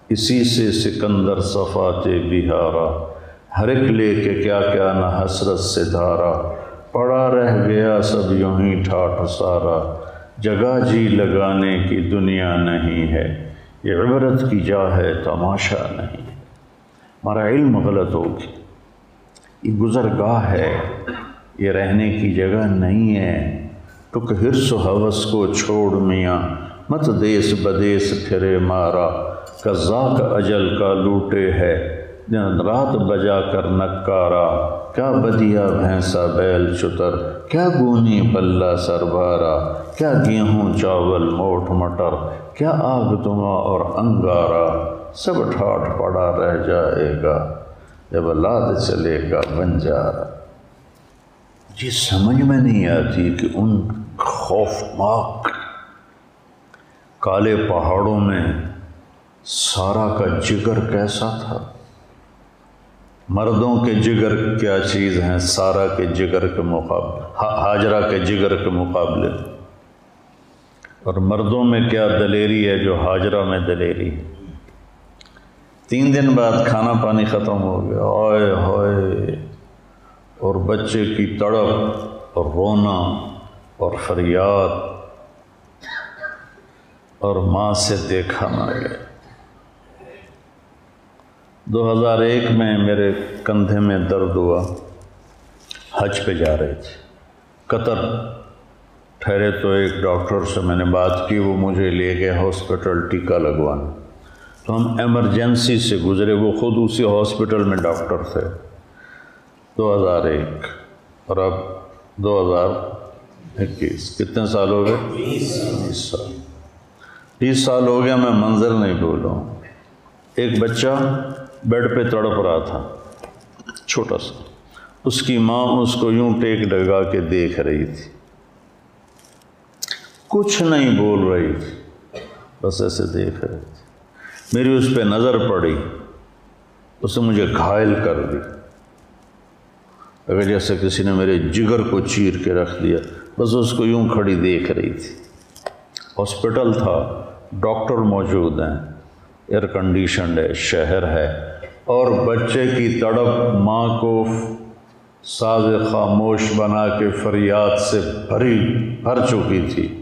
اسی سے سکندر صفات بہارا۔ ہر ایک لے کے کیا کیا نہ حسرت سے دھارا، پڑا رہ گیا سب یوں ہی ٹھاٹ سارا۔ جگہ جی لگانے کی دنیا نہیں ہے، یہ عبرت کی جا ہے تماشا نہیں۔ ہمارا علم غلط ہوگی۔ یہ گزر گاہ ہے، یہ رہنے کی جگہ نہیں ہے۔ ٹک ہرس و حوث کو چھوڑ میاں، مت دیس بدیس پھرے مارا۔ قزاق اجل کا لوٹے ہے۔ رات بجا کر نکارا، کیا بدیا بھینسا بیل چتر، کیا گونی پلہ سربارا، کیا گیہوں چاول موٹ مٹر، کیا آگ دما اور انگارا، سب ٹھاٹ پڑا رہ جائے گا، جب لاد چلے گا بنجارا۔ جی سمجھ میں نہیں آتی کہ ان خوفناک کالے پہاڑوں میں سارا کا جگر کیسا تھا۔ مردوں کے جگر کیا چیز ہیں؟ سارا کے جگر کے مقابلے حاجرہ کے جگر کے مقابلے اور مردوں میں کیا دلیری ہے جو حاجرہ میں دلیری ہے؟ تین دن بعد کھانا پانی ختم ہو گیا۔ اوئے ہوئے اور بچے کی تڑپ اور رونا اور فریاد اور ماں سے دیکھا نہ گیا۔ دو ہزار ایک میں میرے کندھے میں درد ہوا۔ حج پہ جا رہے تھے۔ قطر ٹھہرے تو ایک ڈاکٹر سے میں نے بات کی، وہ مجھے لے گئے ہاسپٹل ٹیکا لگوانا تو ہم ایمرجنسی سے گزرے۔ وہ خود اسی ہاسپٹل میں ڈاکٹر تھے۔ دو ہزار ایک۔ اور اب دو ہزار اکیس۔ کتنے سال ہو گئے؟ بیس سال۔ بیس سال ہو گیا، میں منظر نہیں بھولا ہوں ایک بچہ بیڈ پہ تڑپ رہا تھا۔ چھوٹا سا۔ اس کی ماں اس کو یوں ٹیک ڈگا کے دیکھ رہی تھی۔ کچھ نہیں بول رہی تھی، بس ایسے دیکھ رہی تھی۔ میری اس پہ نظر پڑی اس نے مجھے گھائل کر دی۔ اگر جیسے کسی نے میرے جگر کو چیر کے رکھ دیا، بس اس کو یوں کھڑی دیکھ رہی تھی۔ ہاسپٹل تھا، ڈاکٹر موجود ہیں۔ ایئر کنڈیشنڈ ہے، شہر ہے۔ اور بچے کی تڑپ ماں کو ساز خاموش بنا کے فریاد سے بھری بھر چکی تھی۔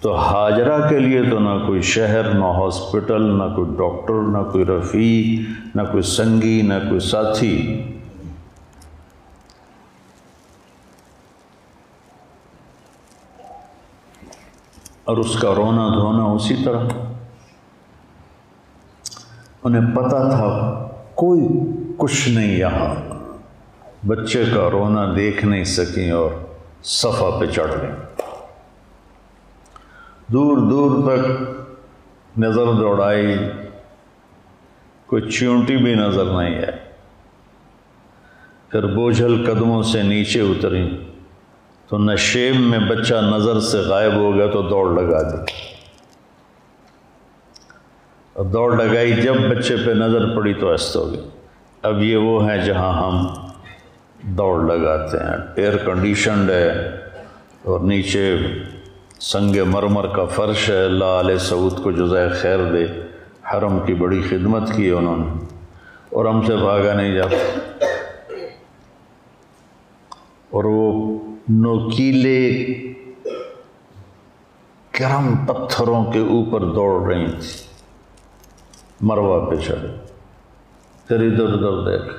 تو حاجرہ کے لیے تو نہ کوئی شہر، نہ ہاسپٹل، نہ کوئی ڈاکٹر، نہ کوئی رفیع نہ کوئی سنگی، نہ کوئی ساتھی۔ اور اس کا رونا دھونا اسی طرح۔ انہیں پتہ تھا کوئی کچھ نہیں یہاں۔ بچے کا رونا دیکھ نہیں سکیں اور صفحہ پہ چڑھ گئیں دور دور تک نظر دوڑائی۔ کوئی چونٹی بھی نظر نہیں ہے پھر بوجھل قدموں سے نیچے اتری تو نشیب میں بچہ نظر سے غائب ہو گیا تو دوڑ لگا دی۔ اور دوڑ لگائی، جب بچے پہ نظر پڑی تو ایست ہو گئی اب یہ وہ ہیں جہاں ہم دوڑ لگاتے ہیں۔ ایئر کنڈیشنڈ ہے اور نیچے سنگ مرمر کا فرش ہے۔ اللہ علیہ سعود کو جزائے خیر دے۔ حرم کی بڑی خدمت کی انہوں نے۔ اور ہم سے بھاگا نہیں جاتا۔ اور وہ نوکیلے گرم پتھروں کے اوپر دوڑ رہی تھی۔ مروا پہ چڑھے پھر ادھر ادھر دیکھ۔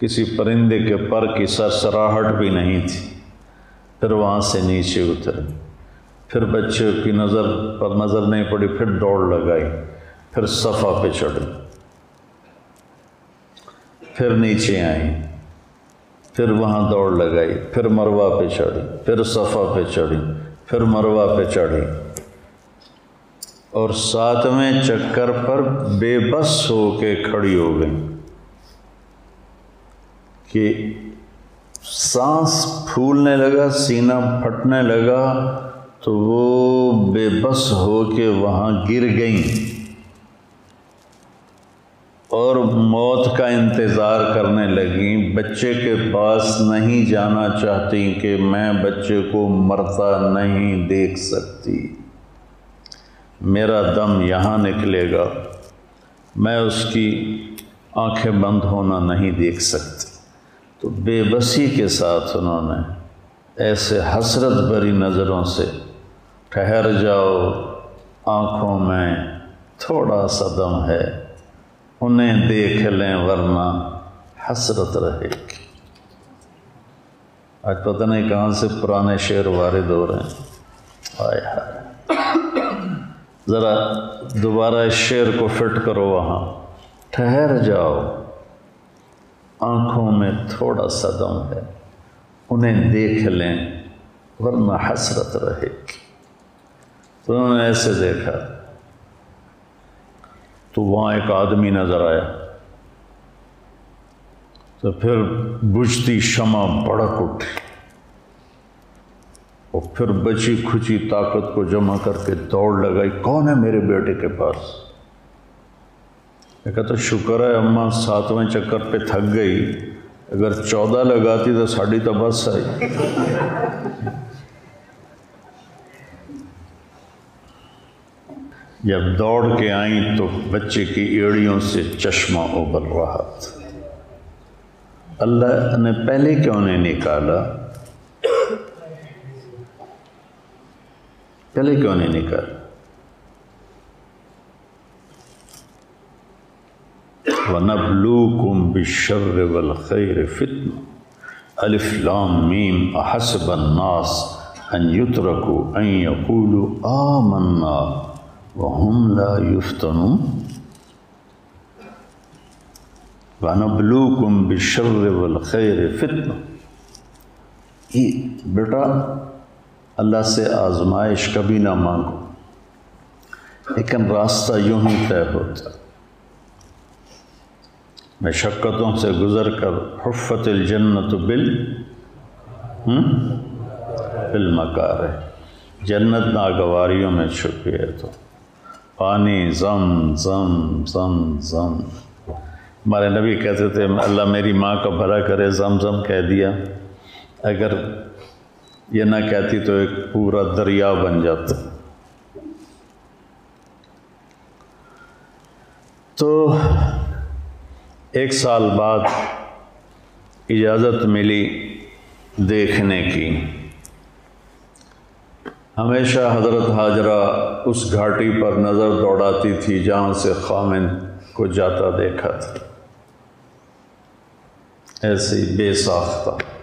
کسی پرندے کے پر کی سرسراہٹ بھی نہیں تھی۔ پھر وہاں سے نیچے اترے۔ پھر بچے کی نظر پر نظر نہیں پڑی، پھر دوڑ لگائی۔ پھر صفا پہ چڑھی پھر نیچے آئیں۔ پھر وہاں دوڑ لگائی۔ پھر مروا پہ چڑھی پھر صفا پہ چڑھی پھر مروا پہ چڑھی اور ساتویں چکر پر بے بس ہو کے کھڑی ہو گئی کہ سانس پھولنے لگا، سینہ پھٹنے لگا تو وہ بے بس ہو کے وہاں گر گئیں اور موت کا انتظار کرنے لگیں۔ بچے کے پاس نہیں جانا چاہتی کہ میں بچے کو مرتا نہیں دیکھ سکتی۔ میرا دم یہاں نکلے گا۔ میں اس کی آنکھیں بند ہونا نہیں دیکھ سکتی۔ تو بے بسی کے ساتھ انہوں نے ایسے حسرت بری نظروں سے ٹھہر جاؤ، آنکھوں میں تھوڑا سا دم ہے۔ انہیں دیکھ لیں ورنہ حسرت رہے گی۔ آج پتہ نہیں کہاں سے پرانے شعر وارد ہو رہے ہیں۔ آئے ہائے۔ ذرا دوبارہ اس شعر کو فٹ کرو وہاں۔ ٹھہر جاؤ۔ آنکھوں میں تھوڑا سا دم ہے۔ انہیں دیکھ لیں ورنہ حسرت رہے گی۔ تو انہوں نے ایسے دیکھا۔ تو وہاں ایک آدمی نظر آیا۔ تو پھر بجھتی شمع بڑک اٹھی۔ اور پھر بچی کھچی طاقت کو جمع کر کے دوڑ لگائی، کون ہے میرے بیٹے کے پاس؟ میں کہتا شکر ہے اماں، ساتویں چکر پہ تھک گئی۔ اگر چودہ لگاتی تو ساڑھی تو بس آئی۔ جب دوڑ کے آئیں تو بچے کی ایڑیوں سے چشمہ ابل رہا تھا۔ اللہ نے پہلے کیوں نہیں نکالا؟ پہلے کیوں نہیں نکالا وَنَبْلُوكُمْ بِالشَّرِّ وَالْخَيْرِ فِتْنُ أَلِفْ لَامْ مِيمْ أَحَسِبَ النَّاسِ أَن يُتْرَكُوا أَن يَقُولُوا آمَنَّا وَهُمْ لَا يُفْتَنُونَ وَنَبْلُوكُمْ بِالشَّرِّ وَالْخَيْرِ فِتْنُ یہ بیٹا اللہ سے آزمائش کبھی نہ مانگو۔ لیکن راستہ یوں ہی طے ہوتا۔ ہے مشقتوں سے گزر کر حفت الجنت بل بالمکار ہے جنت ناگواریوں میں چھپی ہے تو۔ پانی، زم زم زم زم۔ ہمارے نبی کہتے تھے، اللہ میری ماں کا بھرا کرے، زم زم کہہ دیا۔ اگر یہ نہ کہتی تو ایک پورا دریا بن جاتا۔ تو ایک سال بعد اجازت ملی دیکھنے کی۔ ہمیشہ حضرت حاجرہ اس گھاٹی پر نظر دوڑاتی تھی جہاں سے خامن کو جاتا دیکھا تھا۔ ایسی بے ساختہ۔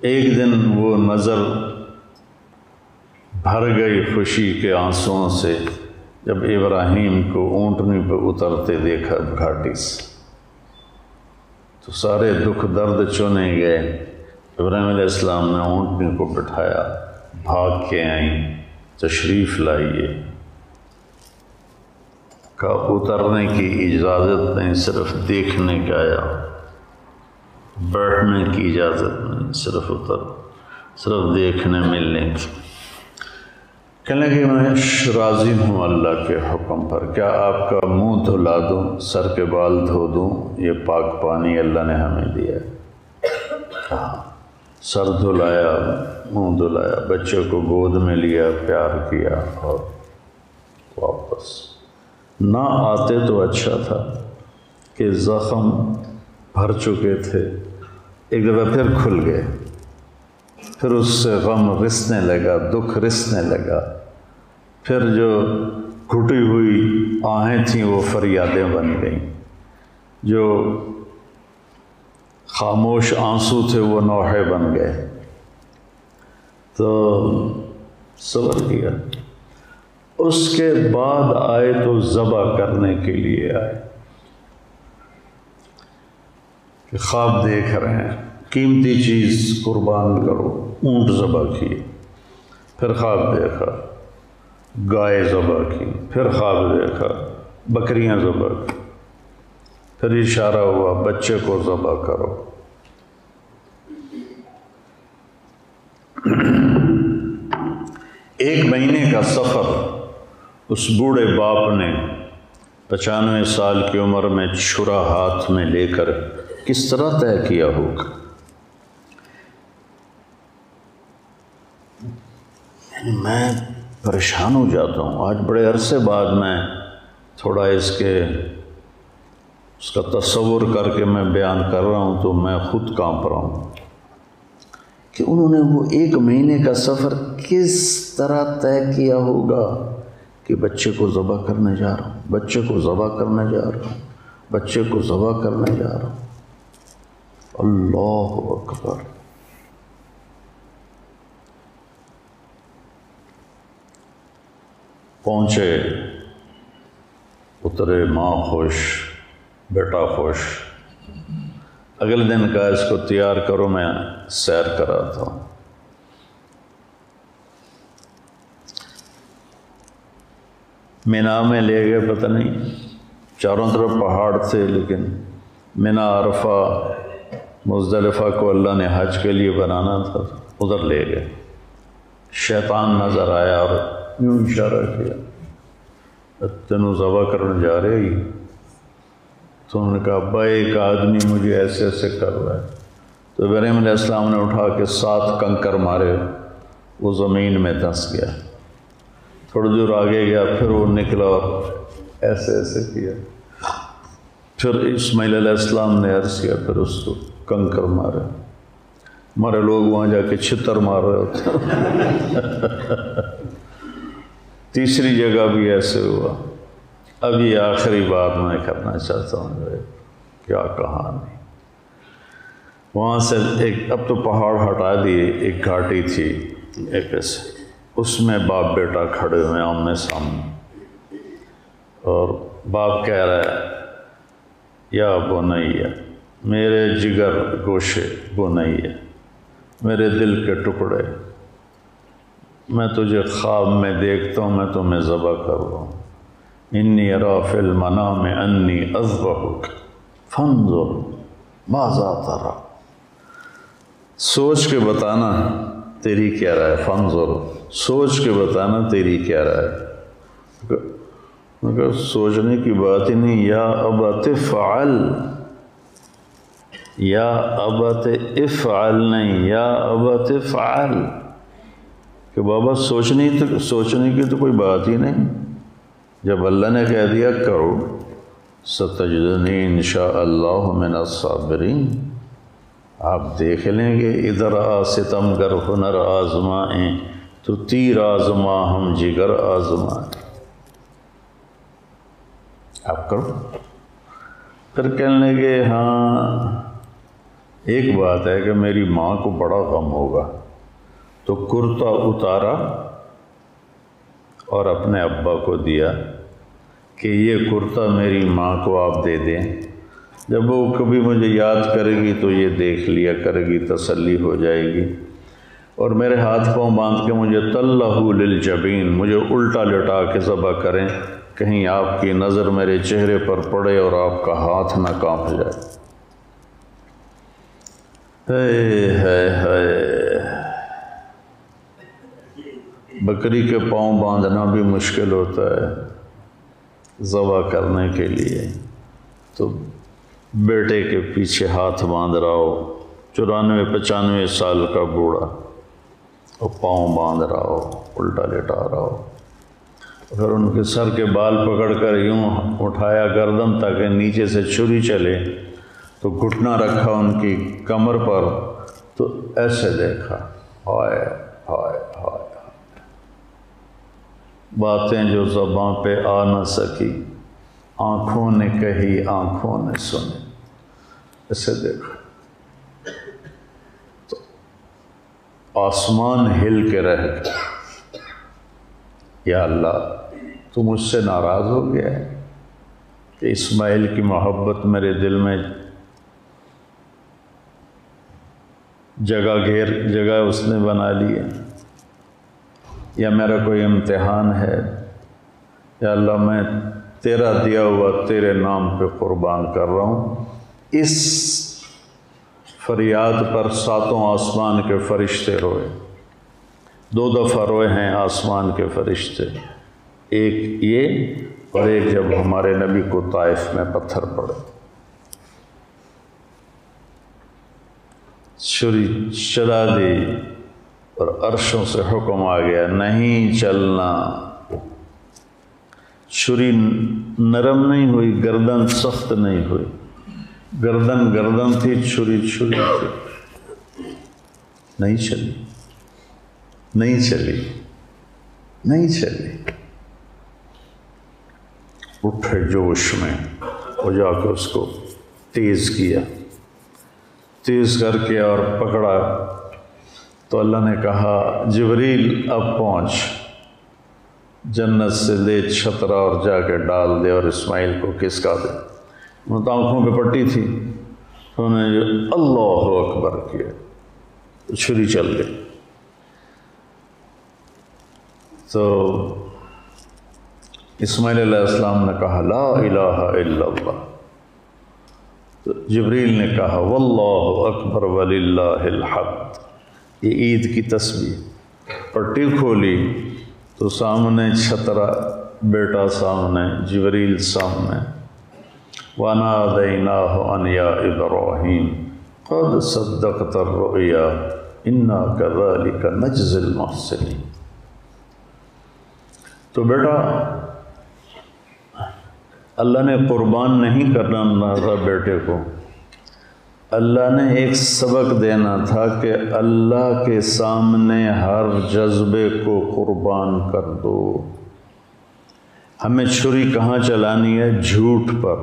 ایک دن وہ نظر بھر گئی خوشی کے آنسوؤں سے جب ابراہیم کو اونٹنی پہ اترتے دیکھا گھاٹی سے تو سارے دکھ درد چنے گئے۔ ابراہیم علیہ السلام نے اونٹنی کو بٹھایا، بھاگ کے آئیں، تشریف لائیے۔ کا اترنے کی اجازت نہیں، صرف دیکھنے کا آیا۔ بیٹھنے کی اجازت نہیں صرف اتر، صرف دیکھنے، ملنے۔ کی کہنے کہ میں راضی ہوں اللہ کے حکم پر۔ کیا آپ کا منہ دھلا دوں، سر کے بال دھو دوں؟ یہ پاک پانی اللہ نے ہمیں دیا۔ کہا سر دھلایا، منہ دھلایا، بچے کو گود میں لیا، پیار کیا اور واپس۔ نہ آتے تو اچھا تھا کہ زخم بھر چکے تھے۔ ایک دفعہ پھر کھل گئے۔ پھر اس سے غم رسنے لگا، دکھ رسنے لگا۔ پھر جو گھٹی ہوئی آہیں تھیں، وہ فریادیں بن گئیں۔ جو خاموش آنسو تھے، وہ نوحے بن گئے۔ تو صبر کیا۔ اس کے بعد آئے تو ذبح کرنے کے لیے آئے۔ کہ خواب دیکھ رہے ہیں۔ قیمتی چیز قربان کرو، اونٹ ذبح کیے، پھر خواب دیکھا۔ گائے ذبح کی، پھر خواب دیکھا۔ بکریاں ذبح کی، پھر اشارہ ہوا، بچے کو ذبح کرو۔ ایک مہینے کا سفر اس بوڑھے باپ نے پچانوے سال کی عمر میں چھرا ہاتھ میں لے کر کس طرح طے کیا ہوگا؟ یعنی میں پریشان ہو جاتا ہوں۔ آج بڑے عرصے بعد میں تھوڑا اس کے اس کا تصور کر کے میں بیان کر رہا ہوں تو میں خود کانپ رہا ہوں کہ انہوں نے وہ ایک مہینے کا سفر کس طرح طے کیا ہوگا کہ بچے کو ذبح کرنے جا رہا ہوں، بچے کو ذبح کرنے جا رہا ہوں، بچے کو ذبح کرنے جا رہا ہوں۔ اللہ اکبر پہنچے اترے ماں خوش بیٹا خوش اگلے دن کا اس کو تیار کرو میں سیر کراتا ہوں مینا میں لے گئے پتہ نہیں چاروں طرف پہاڑ تھے لیکن مینا عرفہ مزدلفہ کو اللہ نے حج کے لیے بنانا تھا، ادھر لے گئے۔ شیطان نظر آیا اور یوں اشارہ کیا، تینوں ذبح کرنے جا رہے ہی۔ تو انہوں نے کہا، ابا، ایک آدمی مجھے ایسے ایسے کر رہا ہے۔ تو ابراہیم علیہ السلام نے اٹھا کے سات کنکر مارے، وہ زمین میں دھنس گیا۔ تھوڑی دور آگے گیا، پھر وہ نکلا اور ایسے ایسے کیا۔ پھر اسماعیل علیہ السلام نے عرض کیا، پھر اس کو کنکر مارے ہمارے لوگ وہاں جا کے چھتر مار رہے ہوتے تیسری جگہ بھی ایسے ہوا اب یہ آخری بات میں کرنا چاہتا ہوں کیا کہانی وہاں سے ایک اب تو پہاڑ ہٹا دیے ایک گھاٹی تھی ایک ایسے اس میں باپ بیٹا کھڑے ہوئے آمنے سامنے اور باپ کہہ رہا ہے یا بنیا میرے جگر گوشے بنیا میرے دل کے ٹکڑے۔ میں تجھے خواب میں دیکھتا ہوں، میں تمہیں ذبح کر رہا ہوں۔ انی ارا المنام میں انی ازبک فنظر ماذا ترا۔ سوچ کے بتانا تیری کیا رائے فنظر سوچ کے بتانا تیری کیا رائے مگر سوچنے کی بات ہی نہیں، یا ابت فعل یا ابت افعل نہیں، یا ابت فعل کہ بابا سوچنی تو سوچنے کی تو کوئی بات ہی نہیں۔ جب اللہ نے کہہ دیا، کرو۔ ستجدنی انشاء اللہ من الصابرین۔ آپ دیکھ لیں گے، ادھر آ ستم گر ہنر آزمائیں۔ تو تیر آزما، ہم جگر آزمائیں۔ آپ کرو۔ پھر کہنے لگے ہاں ایک بات ہے کہ میری ماں کو بڑا غم ہوگا۔ تو کرتا اتارا اور اپنے ابا کو دیا کہ یہ کرتا میری ماں کو آپ دے دیں۔ جب وہ کبھی مجھے یاد کرے گی تو یہ دیکھ لیا کرے گی، تسلی ہو جائے گی۔ اور میرے ہاتھ پاؤں باندھ کے مجھے طلّہ للجبین، مجھے الٹا لٹا کے ذبح کریں۔ کہیں آپ کی نظر میرے چہرے پر پڑے اور آپ کا ہاتھ نہ کانپ جائے۔ ہے ہے بکری کے پاؤں باندھنا بھی مشکل ہوتا ہے ذبح کرنے کے لیے۔ تو بیٹے کے پیچھے ہاتھ باندھ رہا ہو، چورانوے، پچانوے سال کا بوڑھا وہ پاؤں باندھ رہا ہو، الٹا لیٹا رہا ہو۔ پھر ان کے سر کے بال پکڑ کر یوں اٹھایا گردن تاکہ نیچے سے چھری چلے تو گھٹنا رکھا ان کی کمر پر، تو ایسے دیکھا۔ ہائے ہائے ہائے باتیں جو زباں پہ آ نہ سکی، آنکھوں نے کہی، آنکھوں نے سنی۔ ایسے دیکھا۔ تو آسمان ہل کے رہ گیا۔ یا اللہ، تو مجھ سے ناراض ہو گیا ہے کہ اسماعیل کی محبت میرے دل میں جگہ گھیر، جگہ اس نے بنا لی ہے۔ یا میرا کوئی امتحان ہے۔ یا اللہ میں تیرا دیا ہوا، تیرے نام پہ قربان کر رہا ہوں۔ اس فریاد پر ساتوں آسمان کے فرشتے روئے۔ دو دفعہ روئے ہیں آسمان کے فرشتے۔ ایک یہ اور ایک جب ہمارے نبی کو طائف میں پتھر پڑے۔ چھری چلا دی اور عرشوں سے حکم آ گیا، نہیں چلنا۔ چھری نرم نہیں ہوئی، گردن سخت نہیں ہوئی۔ گردن گردن تھی چھری چھری تھی۔ نہیں چلی۔ نہیں چلی۔ نہیں چلی۔ اٹھے جوش میں وہ جا کے اس کو تیز کیا۔ تیز کر کے اور پکڑا۔ تو اللہ نے کہا، جبریل، اب پہنچ۔ جنت سے لے چھترا اور جا کے ڈال دے اور اسماعیل کو کس کا دے۔ وہ تو آنکھوں پہ پٹی تھی۔ تو انہوں نے اللہ اکبر کیا۔ چھری چل گئی۔ تو اسماعیل علیہ السلام نے کہا، لا الہ الا اللہ۔ جبریل نے کہا، واللہ اکبر وللہ الحمد۔ یہ عید کی تصویر پٹی کھولی تو سامنے چھترا، بیٹا سامنے، جبریل سامنے۔ وَنَادَيْنَاهُ أَنْ يَا إِبْرَاهِيمُ قَدْ صَدَّقْتَ الرُّؤْيَا إِنَّا كَذَلِكَ نَجْزِ الْمُحْسِنِينَ۔ تو بیٹا اللہ نے قربان نہیں کرنا تھا بیٹے کو۔ اللہ نے ایک سبق دینا تھا کہ اللہ کے سامنے ہر جذبے کو قربان کر دو۔ ہمیں چھری کہاں چلانی ہے؟ جھوٹ پر،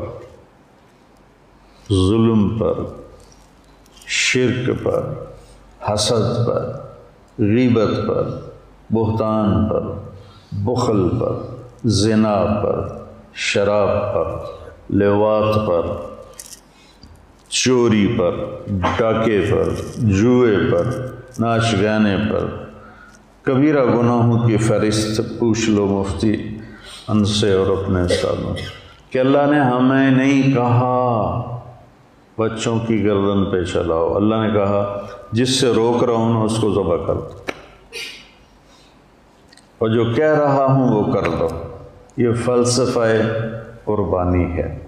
ظلم پر، شرک پر، حسد پر، غیبت پر، بہتان پر، بخل پر، زنا پر۔ شراب پر لوات پر، چوری پر، ڈاکے پر، جوئے پر ناچ گانے پر۔ کبیرہ گناہوں کی فہرست پوچھ لو مفتی ان سے اور اپنے سالوں کہ اللہ نے ہمیں نہیں کہا، بچوں کی گردن پہ چلاؤ۔ اللہ نے کہا، جس سے روک رہا ہوں اس کو ذبح کر دو۔ اور جو کہہ رہا ہوں، وہ کر دو۔ یہ فلسفہ قربانی ہے۔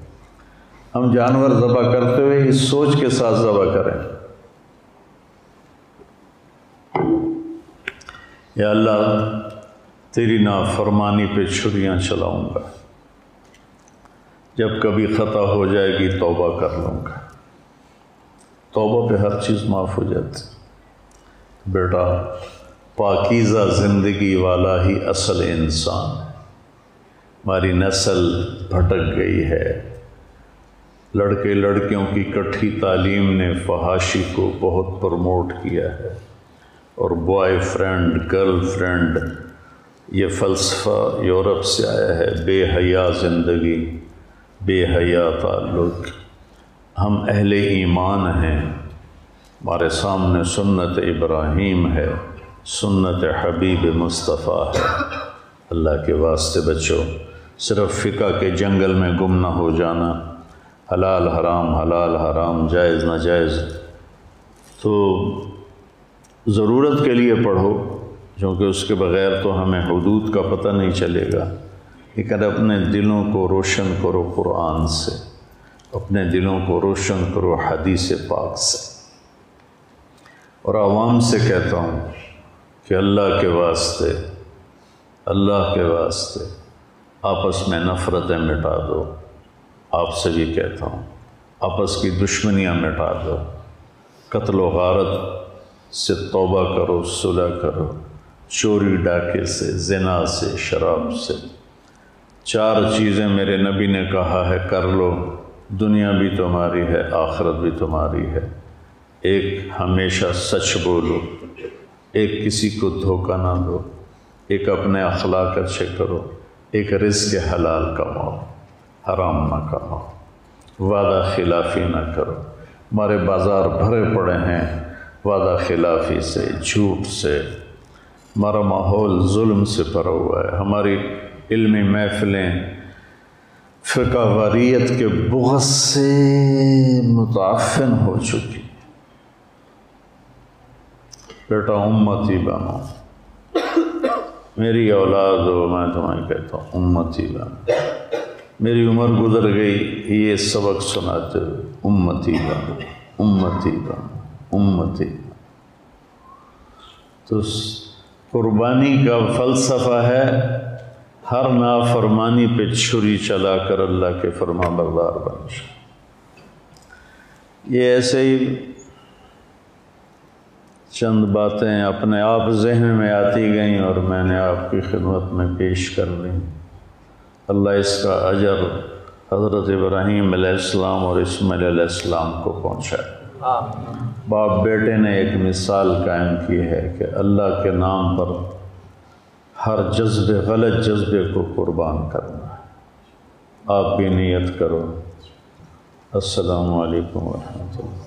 ہم جانور ذبح کرتے ہوئے اس سوچ کے ساتھ ذبح کریں۔ یا اللہ، تیری نافرمانی پہ چھریاں چلاؤں گا۔ جب کبھی خطا ہو جائے گی، توبہ کر لوں گا۔ توبہ پہ ہر چیز معاف ہو جاتی۔ بیٹا، پاکیزہ زندگی والا ہی اصل انسان ہے۔ ہماری نسل بھٹک گئی ہے۔ لڑکے لڑکیوں کی کٹھی تعلیم نے فحاشی کو بہت پروموٹ کیا ہے اور بوائے فرینڈ، گرل فرینڈ، یہ فلسفہ یورپ سے آیا ہے۔ بے حیا زندگی، بے حیا تعلق۔ ہم اہل ایمان ہیں۔ ہمارے سامنے سنت ابراہیم ہے۔ سنت حبیب مصطفیٰ ہے۔ اللہ کے واسطے بچوں صرف فقہ کے جنگل میں گم نہ ہو جانا۔ حلال حرام حلال حرام، جائز ناجائز تو ضرورت کے لیے پڑھو، کیونکہ اس کے بغیر تو ہمیں حدود کا پتہ نہیں چلے گا۔ لیکن اپنے دلوں کو روشن کرو قرآن سے۔ اپنے دلوں کو روشن کرو حدیث پاک سے۔ اور عوام سے کہتا ہوں کہ اللہ کے واسطے، اللہ کے واسطے آپس میں نفرتیں مٹا دو۔ آپ سے بھی کہتا ہوں، آپس کی دشمنیاں مٹا دو۔ قتل و غارت سے توبہ کرو، صلح کرو۔ چوری ڈاکے سے، زنا سے، شراب سے۔ چار چیزیں میرے نبی نے کہا ہے، کر لو۔ دنیا بھی تمہاری ہے، آخرت بھی تمہاری ہے۔ ایک ہمیشہ سچ بولو۔ ایک کسی کو دھوکہ نہ دو۔ ایک اپنے اخلاق اچھے کرو۔ ایک رزق حلال کماؤ، حرام نہ کماؤ، وعدہ خلافی نہ کرو۔ ہمارے بازار بھرے پڑے ہیں، وعدہ خلافی سے، جھوٹ سے۔ ہمارا ماحول ظلم سے بھرا ہوا ہے۔ ہماری علمی محفلیں فقہ واریت کے بغض سے متعفن ہو چکی۔ بیٹا امتی بنو۔ میری اولاد ہو میں تمہیں کہتا ہوں، امتی بنو میری عمر گزر گئی، یہ سبق سناتے ہوئے، امتی بنو امتی بنو امتی بنو تو قربانی کا فلسفہ ہے، ہر نافرمانی پہ چھری چلا کر اللہ کے فرما بردار بن یہ ایسے ہی چند باتیں اپنے آپ ذہن میں آتی گئیں اور میں نے آپ کی خدمت میں پیش کر لیں اللہ اس کا اجر حضرت ابراہیم علیہ السلام اور اسماعیل علیہ السلام کو پہنچائے۔ باپ بیٹے نے ایک مثال قائم کی ہے کہ اللہ کے نام پر ہر جذبے غلط جذبے کو قربان کرنا ہے۔ آپ بھی نیت کرو۔ السلام علیکم ورحمۃ اللہ۔